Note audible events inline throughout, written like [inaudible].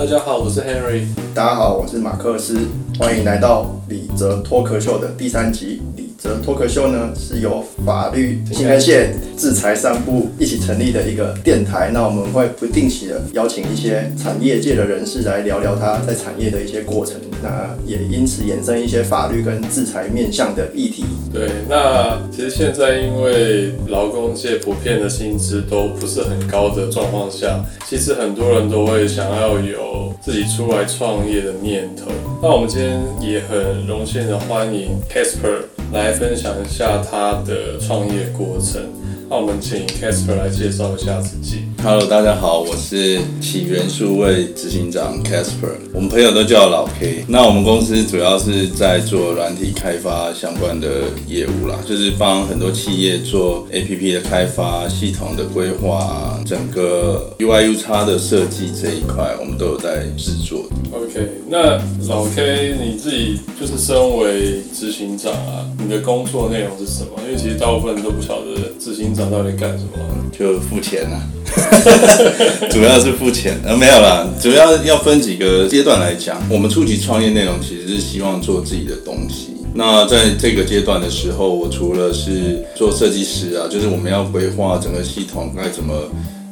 大家好，我是 Henry。大家好，我是马克思，欢迎来到李泽脱壳秀的第三集。李泽脱口秀呢是由法律新安县制裁三部一起成立的一个电台。那我们会不定期的邀请一些产业界的人士来聊聊他在产业的一些过程。那也因此衍生一些法律跟制裁面向的议题。对，那其实现在因为劳工界普遍的薪资都不是很高的状况下，其实很多人都会想要有自己出来创业的念头。那我们今天也很荣幸的欢迎 Casper 来分享一下他的创业过程。那我们请 Casper 来介绍一下自己。Hello，大家好，我是起源数位执行长 Casper，我们朋友都叫我老 K。那我们公司主要是在做软体开发相关的业务啦，就是帮很多企业做 APP 的开发、系统的规划、整个 UIUX 的设计这一块，我们都有在制作。OK，那老 K 你自己就是身为执行长啊，你的工作内容是什么？因为其实大部分人都不晓得执行长到底干什么。就付钱啊，[laughs] 主要是付钱，呃，没有啦，主要要分几个阶段来讲。我们初级创业内容其实是希望做自己的东西。那在这个阶段的时候，我除了是做设计师啊，就是我们要规划整个系统该怎么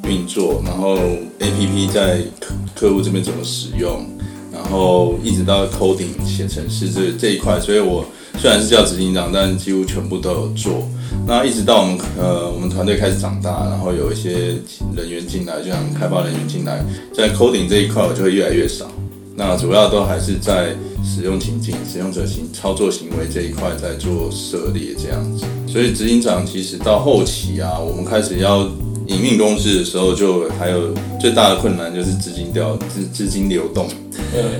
运作，然后 APP 在客客户这边怎么使用，然后一直到 coding 写程式这这一块。所以我虽然是叫执行长，但几乎全部都有做。那一直到我们呃我们团队开始长大，然后有一些人员进来，就像开发人员进来，在 coding 这一块我就会越来越少。那主要都还是在使用情境、使用者行操作行为这一块在做涉猎这样子。所以执行长其实到后期啊，我们开始要营运公司的时候，就还有最大的困难就是资金调资资金流动。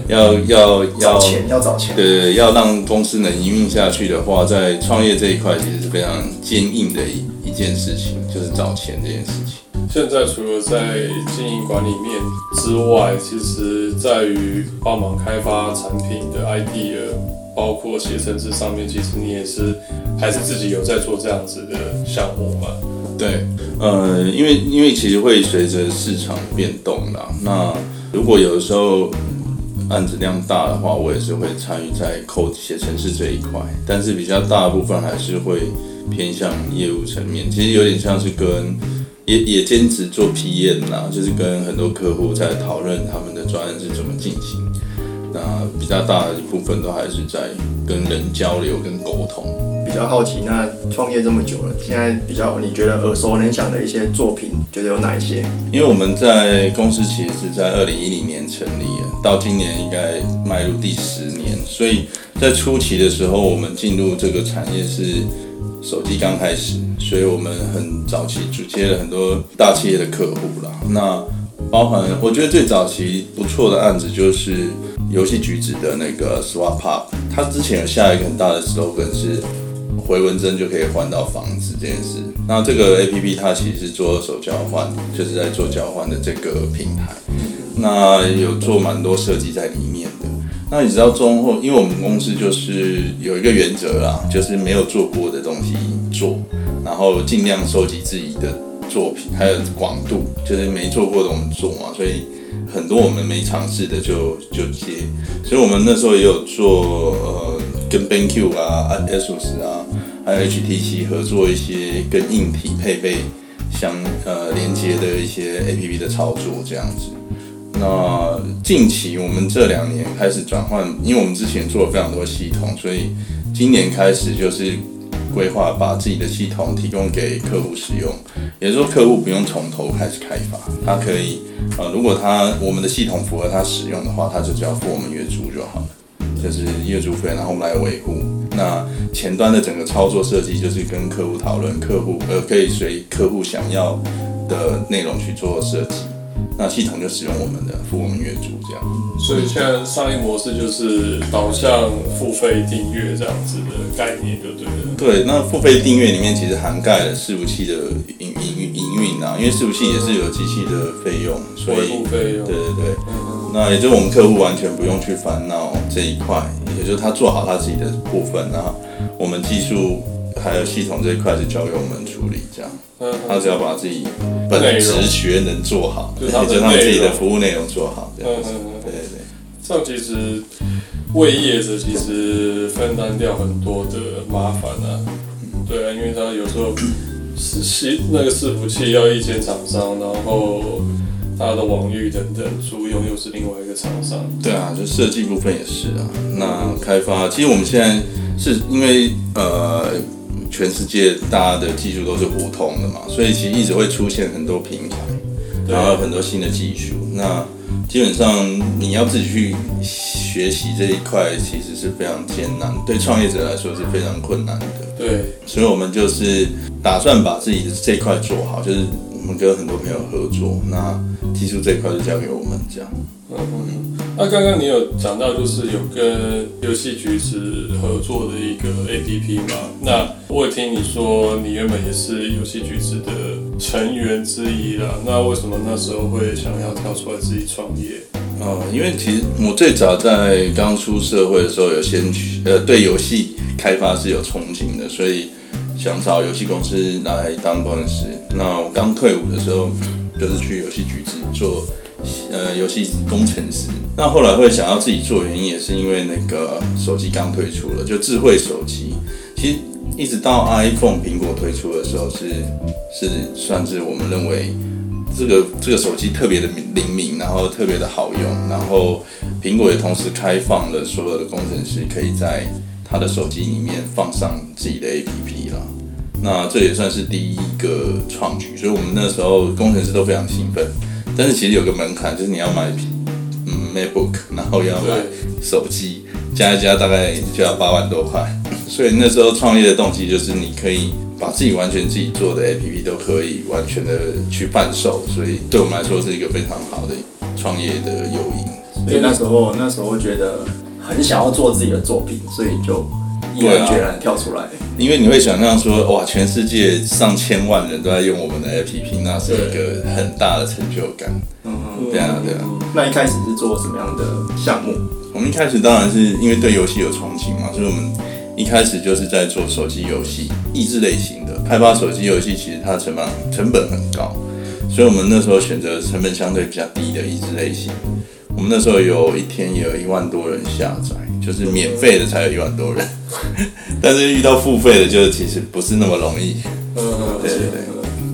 要要要钱，要找钱。对对，要让公司能营运下去的话，在创业这一块其实是非常坚硬的一一件事情，就是找钱这件事情。现在除了在经营管理面之外，其实在于帮忙开发产品的 idea，包括写程式上面，其实你也是还是自己有在做这样子的项目嘛？对，呃，因为因为其实会随着市场变动啦。那如果有的时候。案子量大的话，我也是会参与在抠写程式这一块，但是比较大部分还是会偏向业务层面。其实有点像是跟也也兼职做 PM 啦，就是跟很多客户在讨论他们的专案是怎么进行。那比较大的一部分都还是在跟人交流跟沟通。比较好奇，那创业这么久了，现在比较你觉得耳熟能详的一些作品，觉得有哪一些？因为我们在公司其实是在二零一零年成立的，到今年应该迈入第十年，所以在初期的时候，我们进入这个产业是手机刚开始，所以我们很早期就接了很多大企业的客户啦。那包含我觉得最早期不错的案子就是游戏橘子的那个 Swap Up，它之前有下一个很大的 slogan 是。回文针就可以换到房子这件事，那这个 A P P 它其实是做二手交换，就是在做交换的这个平台，那有做蛮多设计在里面的。那你知道中后，因为我们公司就是有一个原则啦，就是没有做过的东西做，然后尽量收集自己的作品，还有广度，就是没做过的我们做嘛，所以很多我们没尝试的就就接，所以我们那时候也有做呃。跟 BenQ 啊、ASUS 啊，还有 HTC 合作一些跟硬体配备相呃连接的一些 APP 的操作这样子。那近期我们这两年开始转换，因为我们之前做了非常多系统，所以今年开始就是规划把自己的系统提供给客户使用，也就是说客户不用从头开始开发，他可以呃如果他我们的系统符合他使用的话，他就只要付我们月租就好了。就是月租费，然后我们来维护。那前端的整个操作设计，就是跟客户讨论，客户呃可以随客户想要的内容去做设计。那系统就使用我们的，付我们月租这样。所以现在商业模式就是导向付费订阅这样子的概念，就对了。对，那付费订阅里面其实涵盖了伺服器的营营营运啊，因为伺服器也是有机器的费用，所以费用。对对对。那也就是我们客户完全不用去烦恼这一块，也就是他做好他自己的部分，那我们技术还有系统这一块是交给我们处理，这样，他只要把自己本职学能做好，也就他自己的服务内容做好，这样子。这样其实为业者其实分担掉很多的麻烦啊。对啊，因为他有时候是系那个伺服器要一间厂商，然后他的网域等等租用又是另外一个厂商。对啊，就设计部分也是啊。那开发，其实我们现在是因为呃，全世界大家的技术都是互通的嘛，所以其实一直会出现很多平台，对然后很多新的技术。那基本上你要自己去学习这一块，其实是非常艰难，对创业者来说是非常困难的。对，所以我们就是打算把自己的这一块做好，就是我们跟很多朋友合作，那技术这一块就交给我们这样。那刚刚你有讲到，就是有跟游戏局子合作的一个 APP 嘛？那我有听你说，你原本也是游戏局子的成员之一啦。那为什么那时候会想要跳出来自己创业？哦，因为其实我最早在刚出社会的时候，有先去呃对游戏开发是有憧憬的，所以想找游戏公司来当工程师。那我刚退伍的时候，就是去游戏局子做呃游戏工程师。那后来会想要自己做，原因也是因为那个手机刚推出了，就智慧手机。其实一直到 iPhone 苹果推出的时候是，是算是我们认为这个这个手机特别的灵敏，然后特别的好用，然后苹果也同时开放了所有的工程师可以在他的手机里面放上自己的 APP 了。那这也算是第一个创举，所以我们那时候工程师都非常兴奋。但是其实有个门槛，就是你要买嗯 MacBook，然后要买手机，加一加大概就要八万多块。[laughs] 所以那时候创业的动机就是你可以把自己完全自己做的 APP 都可以完全的去贩售，所以对我们来说是一个非常好的创业的诱因。所以那时候那时候觉得很想要做自己的作品，所以就毅然决然跳出来。因为你会想象说，哇，全世界上千万人都在用我们的 APP，那是一个很大的成就感。嗯，对啊，对啊。那一开始是做什么样的项目？我们一开始当然是因为对游戏有憧憬嘛，所以我们一开始就是在做手机游戏，益智类型的。开发手机游戏其实它的成本成本很高，所以我们那时候选择成本相对比较低的益智类型。我们那时候有一天也有一万多人下载，就是免费的才有一万多人，但是遇到付费的，就其实不是那么容易。嗯，对对对。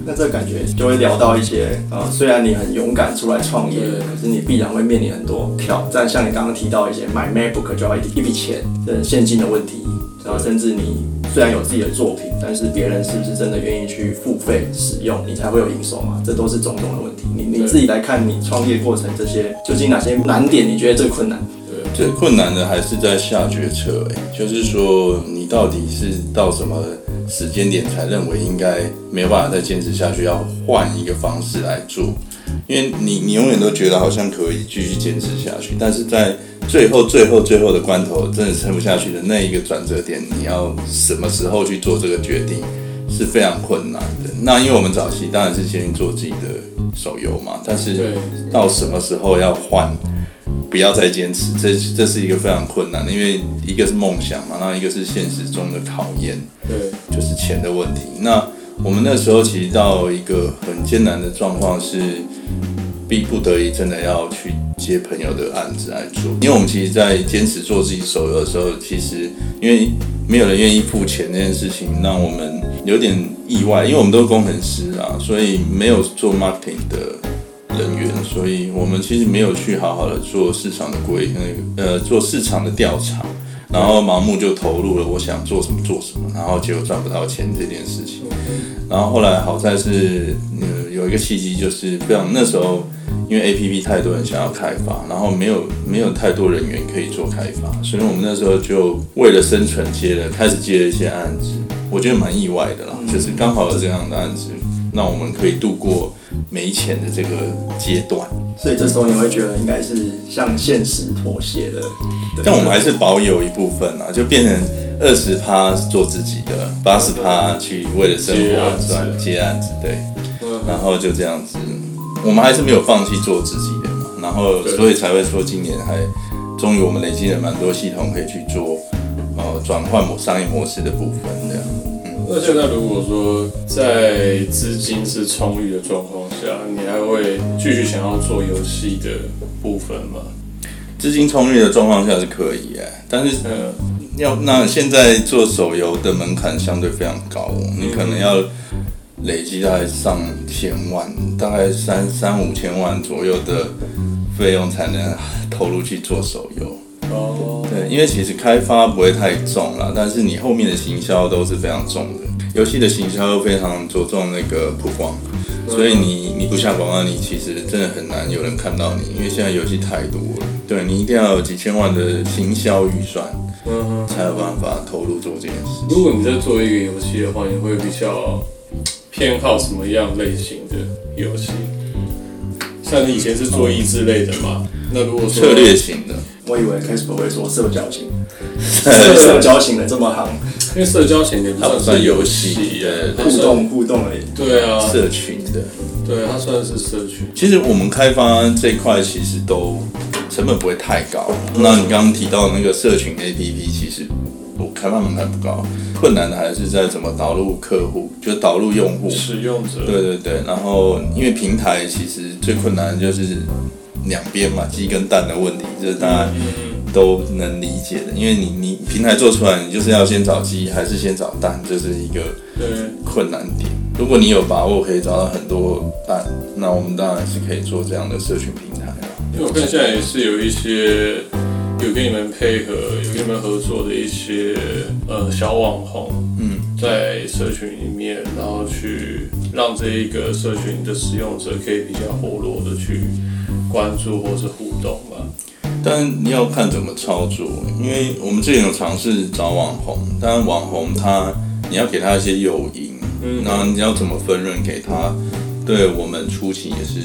那这感觉就会聊到一些啊，虽然你很勇敢出来创业，可是你必然会面临很多挑战，像你刚刚提到一些买 MacBook 就要一一笔钱的现金的问题，然后甚至你虽然有自己的作品，但是别人是不是真的愿意去付费使用，你才会有营收嘛？这都是种种的问题。你你自己来看，你创业过程这些究竟哪些难点？你觉得最困难？最困难的还是在下决策，哎，就是说你到底是到什么时间点才认为应该没有办法再坚持下去，要换一个方式来做，因为你你永远都觉得好像可以继续坚持下去，但是在最后最后最后的关头，真的撑不下去的那一个转折点，你要什么时候去做这个决定，是非常困难的。那因为我们早期当然是先做自己的手游嘛，但是到什么时候要换？不要再坚持，这这是一个非常困难的，因为一个是梦想嘛，然后一个是现实中的考验，对，就是钱的问题。那我们那时候其实到一个很艰难的状况是，逼不得已真的要去接朋友的案子来做，因为我们其实，在坚持做自己手游的时候，其实因为没有人愿意付钱这件事情，让我们有点意外，因为我们都是工程师啊，所以没有做 marketing 的人员，所以我们其实没有去好好的做市场的规呃做市场的调查，然后盲目就投入了我想做什么做什么，然后结果赚不到钱这件事情。然后后来好在是呃有一个契机，就是不想那时候因为 A P P 太多人想要开发，然后没有没有太多人员可以做开发，所以我们那时候就为了生存接了开始接了一些案子，我觉得蛮意外的啦，就是刚好有这样的案子，那我们可以度过没钱的这个阶段。所以这时候你会觉得应该是向现实妥协的。但我们还是保有一部分啊，就变成二十趴是做自己的，八十趴去为了生活赚接案子，对，嗯然后就这样子，我们还是没有放弃做自己的嘛，然后所以才会说今年还终于我们累积了蛮多系统可以去做呃转换模商业模式的部分这样。那现在如果说在资金是充裕的状况下，你还会继续想要做游戏的部分吗？资金充裕的状况下是可以哎，但是呃，要那现在做手游的门槛相对非常高哦，你可能要累积大概上千万，大概三三五千万左右的费用才能投入去做手游。哦，对，因为其实开发不会太重啦，但是你后面的行销都是非常重的。游戏的行销又非常着重那个曝光，所以你你不下广告，你其实真的很难有人看到你，因为现在游戏太多了。对你一定要有几千万的行销预算，嗯哼。才有办法投入做这件事。如果你在做一个游戏的话，你会比较偏好什么样类型的游戏？像你以前是做益智类的嘛？那如果说策略型的，我以为 Casper 会说社交型，社 [laughs] 社交型的这么行，因为社交型的它不算游戏互动互动而已。对啊，社群的。对，它算是社群。其实我们开发这块其实都成本不会太高。那你刚刚提到那个社群 APP，其实我开发门槛不高，困难的还是在怎么导入客户，就导入用户。使用者对对对，然后因为平台其实最困难的就是两边嘛，鸡跟蛋的问题，这是大家都能理解的。因为你你平台做出来，你就是要先找鸡还是先找蛋，这是一个对，困难点。如果你有把握可以找到很多蛋，那我们当然是可以做这样的社群平台啊。因为我看现在也是有一些有跟你们配合、有跟你们合作的一些呃小网红，嗯，在社群里面，然后去让这一个社群的使用者可以比较活络的去关注或是互动吧。但你要看怎么操作，因为我们之前有尝试找网红，但网红他你要给他一些诱因，嗯那你要怎么分润给他？对我们初期也是，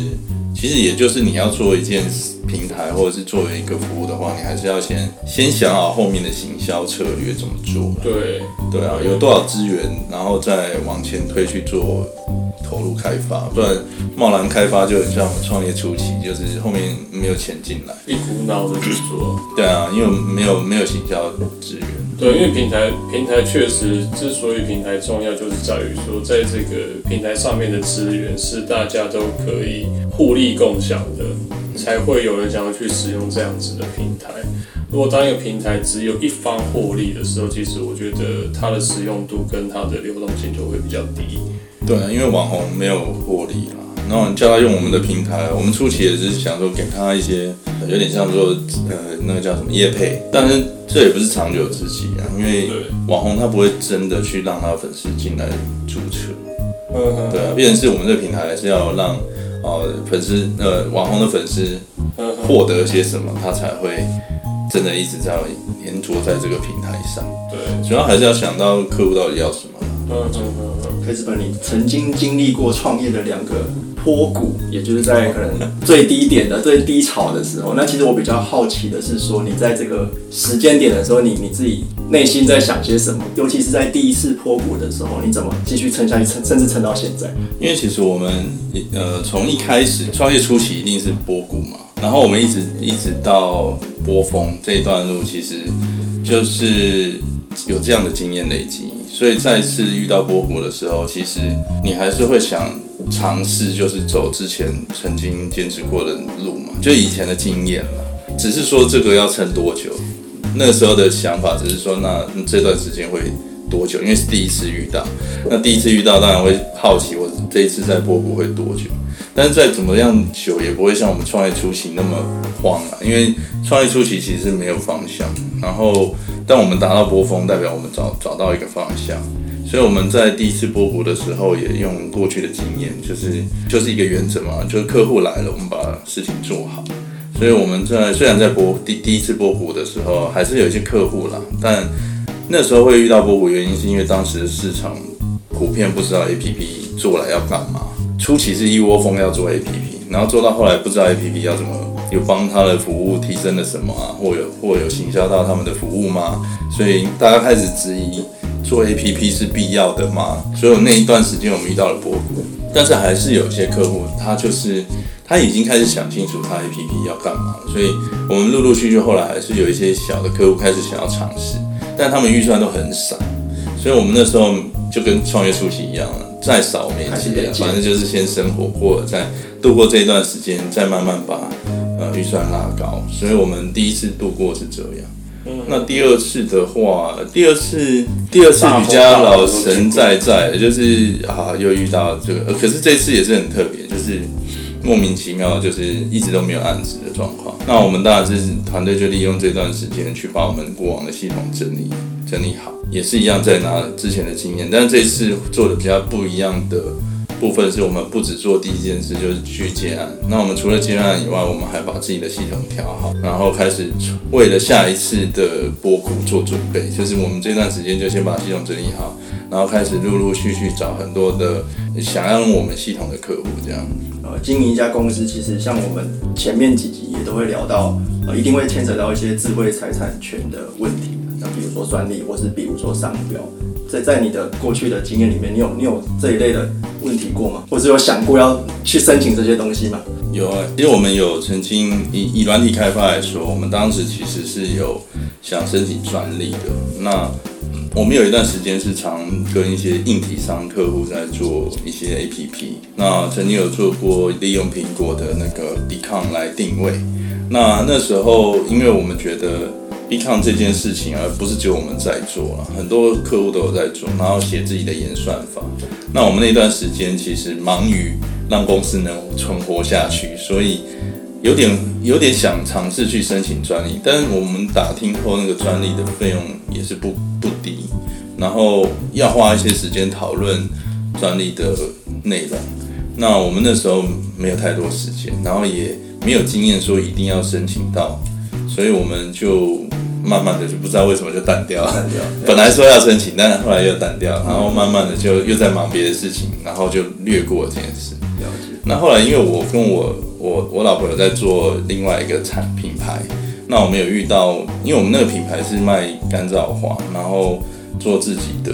其实也就是你要做一件平台或者是作为一个服务的话，你还是要先先想好后面的行销策略怎么做。对，对啊，有多少资源，然后再往前推去做投入开发，不然贸然开发就很像我们创业初期，就是后面没有钱进来。一股脑的去做。对啊，因为没有没有行销资源。对，因为平台平台确实之所以平台重要，就是在于说，在这个平台上面的资源是大家都可以互利共享的，才会有人想要去使用这样子的平台。如果当一个平台只有一方获利的时候，其实我觉得它的使用度跟它的流动性就会比较低。对啊，因为网红没有获利啦，然后你叫他用我们的平台，我们初期也是想说给他一些呃有点像说呃那个叫什么业配，但是这也不是长久之计啊，因为，网红他不会真的去让他粉丝进来注册。嗯哼，对啊，变成是我们这个平台还是要让呃粉丝呃网红的粉丝获得些什么，他才会真的一直在黏着在这个平台上。对，主要还是要想到客户到底要什么。嗯嗯嗯哼，Casper，你曾经经历过创业的两个坡谷，也就是在可能最低点的、最低潮的时候。那其实我比较好奇的是说，你在这个时间点的时候，你你自己内心在想些什么？尤其是在第一次坡谷的时候，你怎么继续撑下去，撑甚至撑到现在？因为其实我们呃从一开始创业初期一定是波谷嘛，然后我们一直一直到波峰这一段路，其实就是有这样的经验累积，所以再次遇到波谷的时候，其实你还是会想尝试，就是走之前曾经坚持过的路嘛，就以前的经验了。只是说这个要撑多久，那时候的想法只是说，那这段时间会多久？因为是第一次遇到，那第一次遇到当然会好奇，我这一次在波谷会多久？但是再怎么样久，也不会像我们创业初期那么慌啊，因为创业初期其实是没有方向，然后但我们达到波峰，代表我们找找到一个方向。所以我们在第一次波谷的时候，也用过去的经验，就是就是一个原则嘛，就是客户来了，我们把事情做好。所以我们在虽然在波第第一次波谷的时候，还是有一些客户啦，但那时候会遇到波谷，原因是因为当时市场普遍不知道 A P P 做来要干嘛。初期是一窝蜂要做 A P P，然后做到后来不知道 A P P 要怎么，有帮他的服务提升了什么啊，或有或有行销到他们的服务吗？所以大家开始质疑做 A P P 是必要的吗？所以那一段时间我们遇到了波谷，但是还是有些客户他就是他已经开始想清楚他 A P P 要干嘛了，所以我们陆陆续续后来还是有一些小的客户开始想要尝试，但他们预算都很少，所以我们那时候就跟创业初期一样了。再少我们也接反正就是先生活过了，再度过这一段时间，再慢慢把呃呃预算拉高，所以我们第一次度过是这样。那第二次的话，第二次第二次比较老神在在，就是啊又遇到这个，呃可是这次也是很特别，就是莫名其妙就是一直都没有案子的状况。那我们当然是团队就利用这段时间去把我们过往的系统整理整理好，也是一样在拿之前的经验，但是这次做的比较不一样的。部分是我们不只做第一件事，就是去接案。那我们除了接案以外，我们还把自己的系统调好，然后开始为了下一次的波谷做准备。就是我们这段时间就先把系统整理好，然后开始陆陆续续找很多的想要用我们系统的客户，这样。呃，经营一家公司，其实像我们前面几集也都会聊到，呃，一定会牵扯到一些智慧财产权的问题，那比如说专利，或是比如说商标。在在你的过去的经验里面，你有你有这一类的问题过吗？或者有想过要去申请这些东西吗？有啊，其实我们有曾经以以软体开发来说，我们当时其实是有想申请专利的。那我们有一段时间是常跟一些硬体商客户在做一些 APP，那曾经有做过利用苹果的那个 Decon 来定位。那那时候，因为我们觉得 Decon 这件事情，而不是只有我们在做了，很多客户都有在做，然后写自己的演算法。那我们那段时间其实忙于让公司能存活下去，所以有点有点想尝试去申请专利，但是我们打听后，那个专利的费用也是不不低，然后要花一些时间讨论专利的内容。那我们那时候没有太多时间，然后也没有经验说一定要申请到，所以我们就慢慢的就不知道为什么就淡掉了。淡掉 [laughs] 本来说要申请，但是后来又淡掉，然后慢慢的就又在忙别的事情，然后就略过这件事。了解。那后来因为我跟我我我老婆有在做另外一个产品牌，那我们有遇到，因为我们那个品牌是卖干燥花，然后做自己的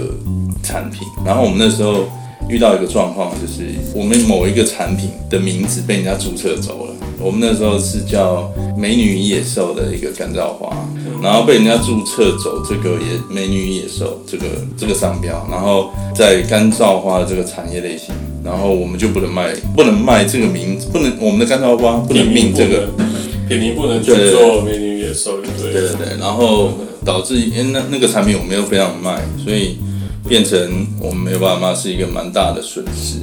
产品，然后我们那时候遇到一个状况，就是我们某一个产品的名字被人家注册走了。我们那时候是叫美女与野兽的一个干燥花，然后被人家注册走这个也美女野兽这个这个商标，然后在干燥花这个产业类型，然后我们就不能卖，不能卖这个名字，不能我们的干燥花不能命这个。品名不能去做美女野兽，对对？对，然后导致因为那那个产品我们又非常卖，所以变成我们没有办法，是一个蛮大的损失。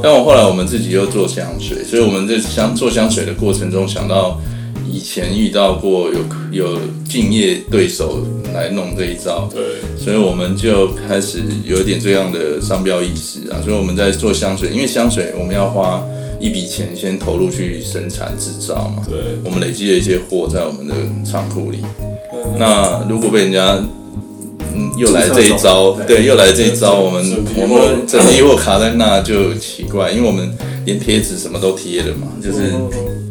但我后来我们自己又做香水，所以我们在香做香水的过程中想到以前遇到过有有敬业对手来弄这一招，对，所以我们就开始有一点这样的商标意识啊。所以我们在做香水，因为香水我们要花一笔钱先投入去生产制造嘛，对，我们累积了一些货在我们的仓库里。嗯。那如果被人家嗯又来这一招，对，又来这一招，我们我们整批货卡在那就奇怪，因为我们连贴纸什么都贴了嘛，就是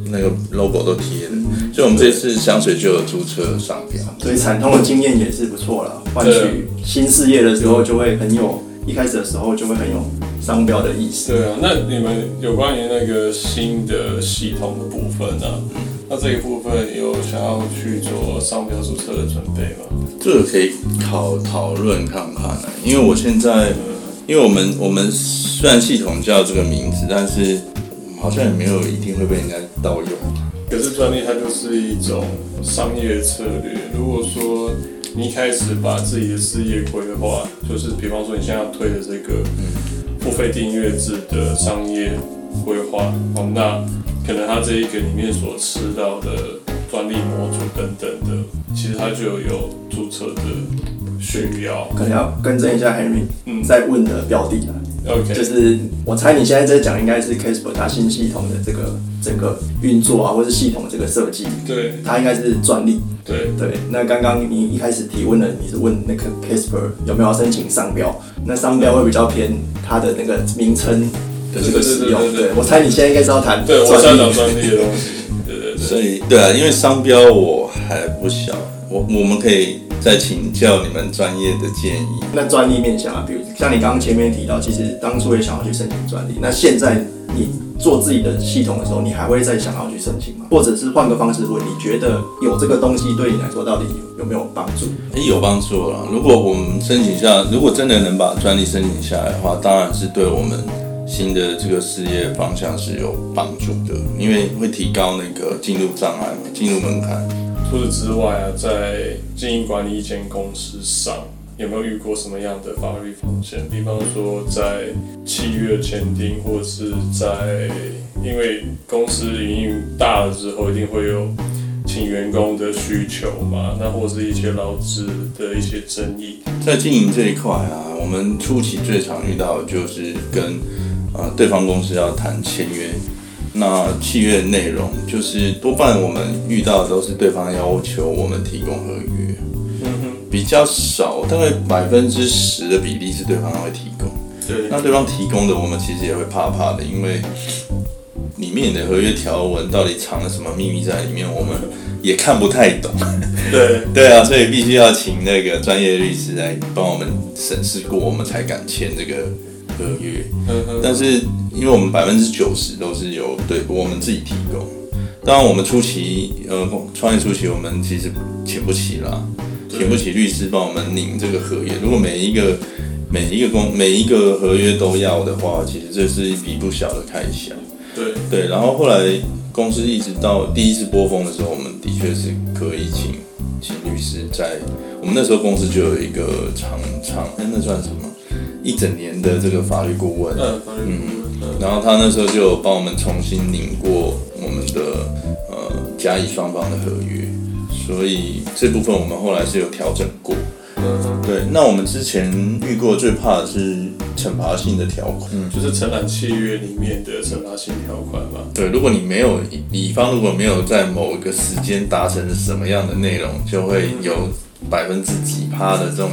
那个 logo 都贴了，所以我们这次香水就有注册商标。所以惨痛的经验也是不错了，换取新事业的时候就会很有，一开始的时候就会很有商标的意思。对啊，那你们有关于那个新的系统的部分呢、那这一部分有想要去做商标注册的准备吗？这个可以讨讨论看看呢，因为我现在，因为我们我们虽然系统叫这个名字，但是好像也没有一定会被人家盗用。可是专利它就是一种商业策略。如果说你一开始把自己的事业规划，就是比方说你现在要推的这个付费订阅制的商业规划，哦，那可能它这一个里面所吃到的专利模组等等的，其实它就有注册的需要。可能要更正一下 Henry 嗯在问的标的啊，OK，就是我猜你现在在讲应该是 Casper 它新系统的这个整个运作啊，或是系统这个设计，对它应该是专利。对对，那刚刚你一开始提问的，你是问那个 Casper 有没有申请商标？那商标会比较偏它的那个名称的这个使用。对我猜你现在应该是要谈对，我想要专利。讲专利的东西。对对对。所以对啊，因为商标我还不晓，我我们可以再请教你们专业的建议。那专利面向啊，比如像你刚刚前面提到，其实当初也想要去申请专利，那现在你做自己的系统的时候，你还会再想要去申请吗？或者是换个方式问，你觉得有这个东西对你来说到底有没有帮助？诶，有帮助了。如果我们申请下，如果真的能把专利申请下来的话，当然是对我们新的这个事业方向是有帮助的，因为会提高那个进入障碍嘛，进入门槛。除此之外啊，在经营管理一间公司上，有没有遇过什么样的法律风险？比方说在契约签订，或者是在因为公司营运大了之后，一定会有请员工的需求嘛？那或是一些劳资的一些争议。在经营这一块啊，我们初期最常遇到的就是跟呃对方公司要谈签约。那契约内容就是多半我们遇到的都是对方要求我们提供合约，比较少，大概百分之十的比例是对方会提供。对，那对方提供的，我们其实也会怕怕的，因为里面的合约条文到底藏了什么秘密在里面，我们也看不太懂。对，[laughs] 对啊，所以必须要请那个专业律师来帮我们审视过，我们才敢签这个合约。但是因为我们百分之九十都是由对我们自己提供，当然我们初期呃创业初期我们其实请不起啦，对请不起律师帮我们拧这个合约。如果每一个每一个公每一个合约都要的话，其实这是一笔不小的开销。对，对，然后后来公司一直到第一次波峰的时候，我们的确是可以请请律师在。我们那时候公司就有一个长长哎那算什么？一整年的这个法律顾问，嗯，法律顾问，嗯，然后他那时候就有帮我们重新拧过我们的呃甲乙双方的合约，所以这部分我们后来是有调整过。嗯，对，那我们之前遇过最怕的是惩罚性的条款。嗯，就是承揽契约里面的惩罚性条款吧。对，如果你没有乙方如果没有在某一个时间达成什么样的内容，就会有百分之几趴的这种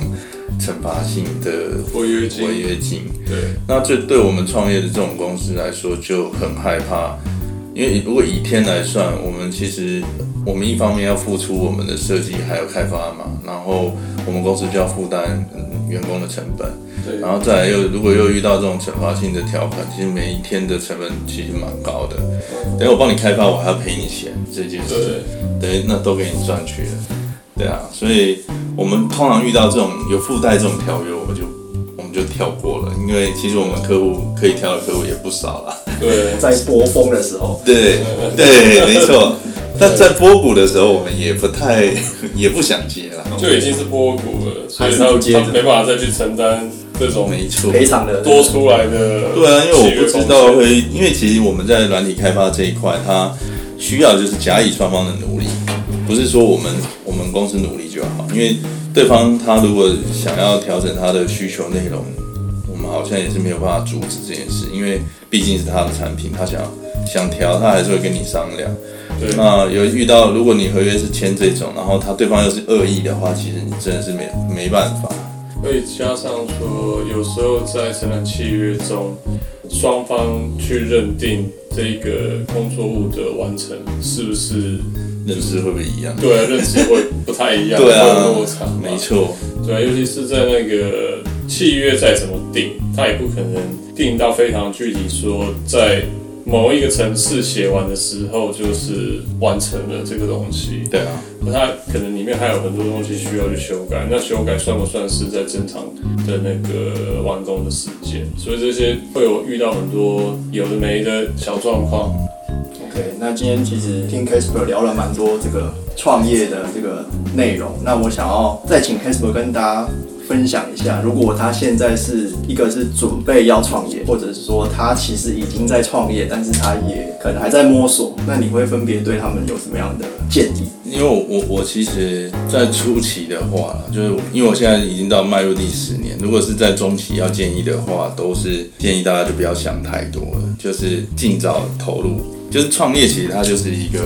惩罚性的违约金违约金。对，那这对我们创业的这种公司来说就很害怕，因为如果以天来算，我们其实我们一方面要付出我们的设计还有开发嘛，然后我们公司就要负担嗯员工的成本，对，然后再来又如果又遇到这种惩罚性的条款，其实每一天的成本其实蛮高的。等我帮你开发，我还要赔你钱，这件事情，对，对，那都给你赚去了。对啊，所以我们通常遇到这种有附带这种条约，我们就我们就跳过了，因为其实我们客户可以挑的客户也不少了。对，在波峰的时候，对对，没错。但在波谷的时候，我们也不太 [laughs] 也不想接了。就已经是波谷了，所以还是他不接没办法再去承担这种没错，赔偿的多出来的。对啊，因为我不知道会，因为其实我们在软体开发这一块，它需要就是甲乙双方的努力，不是说我们我们公司努力就好。因为对方他如果想要调整他的需求内容，我们好像也是没有办法阻止这件事，因为毕竟是他的产品，他想想调，他还是会跟你商量。对那有遇到，如果你合约是签这种，然后他对方又是恶意的话，其实你真的是没没办法。所以加上说，有时候在承揽契约中，双方去认定这个工作物的完成是不是认知会不会一样？对啊认知会不太一样，[laughs] 对啊落差。没错，对啊，尤其是在那个契约再怎么定，它也不可能定到非常具体，说在某一个层次写完的时候就是完成了这个东西。对啊，它可能里面还有很多东西需要去修改，那修改算不算是在正常的那个完工的时间？所以这些会有遇到很多有的没的小状况。OK，那今天其实听 Casper 聊了蛮多这个创业的这个内容，那我想要再请 Casper 跟大家分享一下，如果他现在是一个是准备要创业，或者是说他其实已经在创业，但是他也可能还在摸索，那你会分别对他们有什么样的建议？因为我我我其实，在初期的话，就是因为我现在已经到迈入第十年，如果是在中期要建议的话，都是建议大家就不要想太多了，就是尽早投入。就是创业，其实它就是一个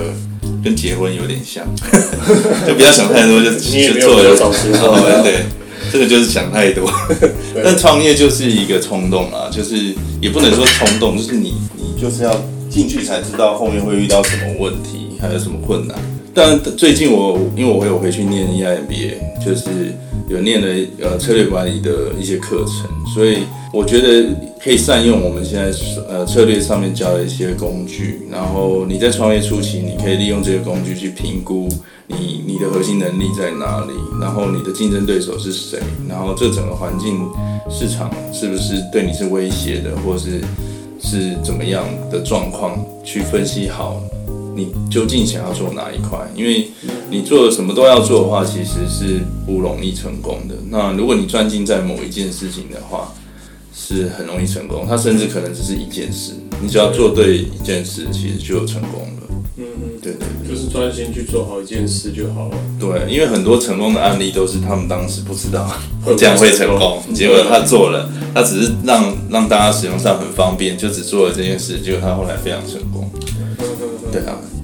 跟结婚有点像，[laughs] 就不要想太多，就就做了对，这个就是想太多。[laughs] 但创业就是一个冲动啊，就是也不能说冲动，就是你你就是要进去才知道后面会遇到什么问题，还有什么困难。但最近我因为我有回去念 EIMBA，就是有念了呃策略管理的一些课程，所以我觉得可以善用我们现在呃策略上面教的一些工具，然后你在创业初期，你可以利用这些工具去评估你你的核心能力在哪里，然后你的竞争对手是谁，然后这整个环境市场是不是对你是威胁的，或是是怎么样的状况，去分析好你究竟想要做哪一块。因为你做什么都要做的话，其实是不容易成功的。那如果你专精在某一件事情的话，是很容易成功。它甚至可能只是一件事，你只要做对一件事，其实就成功了。嗯嗯，对对对。就是专心去做好一件事就好了。对，因为很多成功的案例都是他们当时不知道这样会成功，嗯结果他做了，他只是让让大家使用上很方便，就只做了这件事，结果他后来非常成功。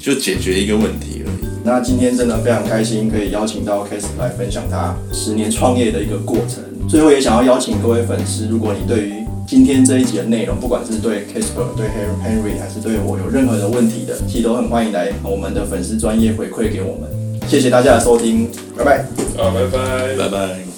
就解决一个问题而已。那今天真的非常开心，可以邀请到 Case 来分享他十年创业的一个过程。最后也想要邀请各位粉丝，如果你对于今天这一集的内容，不管是对 Casper、对 Henry 还是对我有任何的问题的，其实都很欢迎来我们的粉丝专业回馈给我们。谢谢大家的收听，拜拜。好，拜拜。拜拜。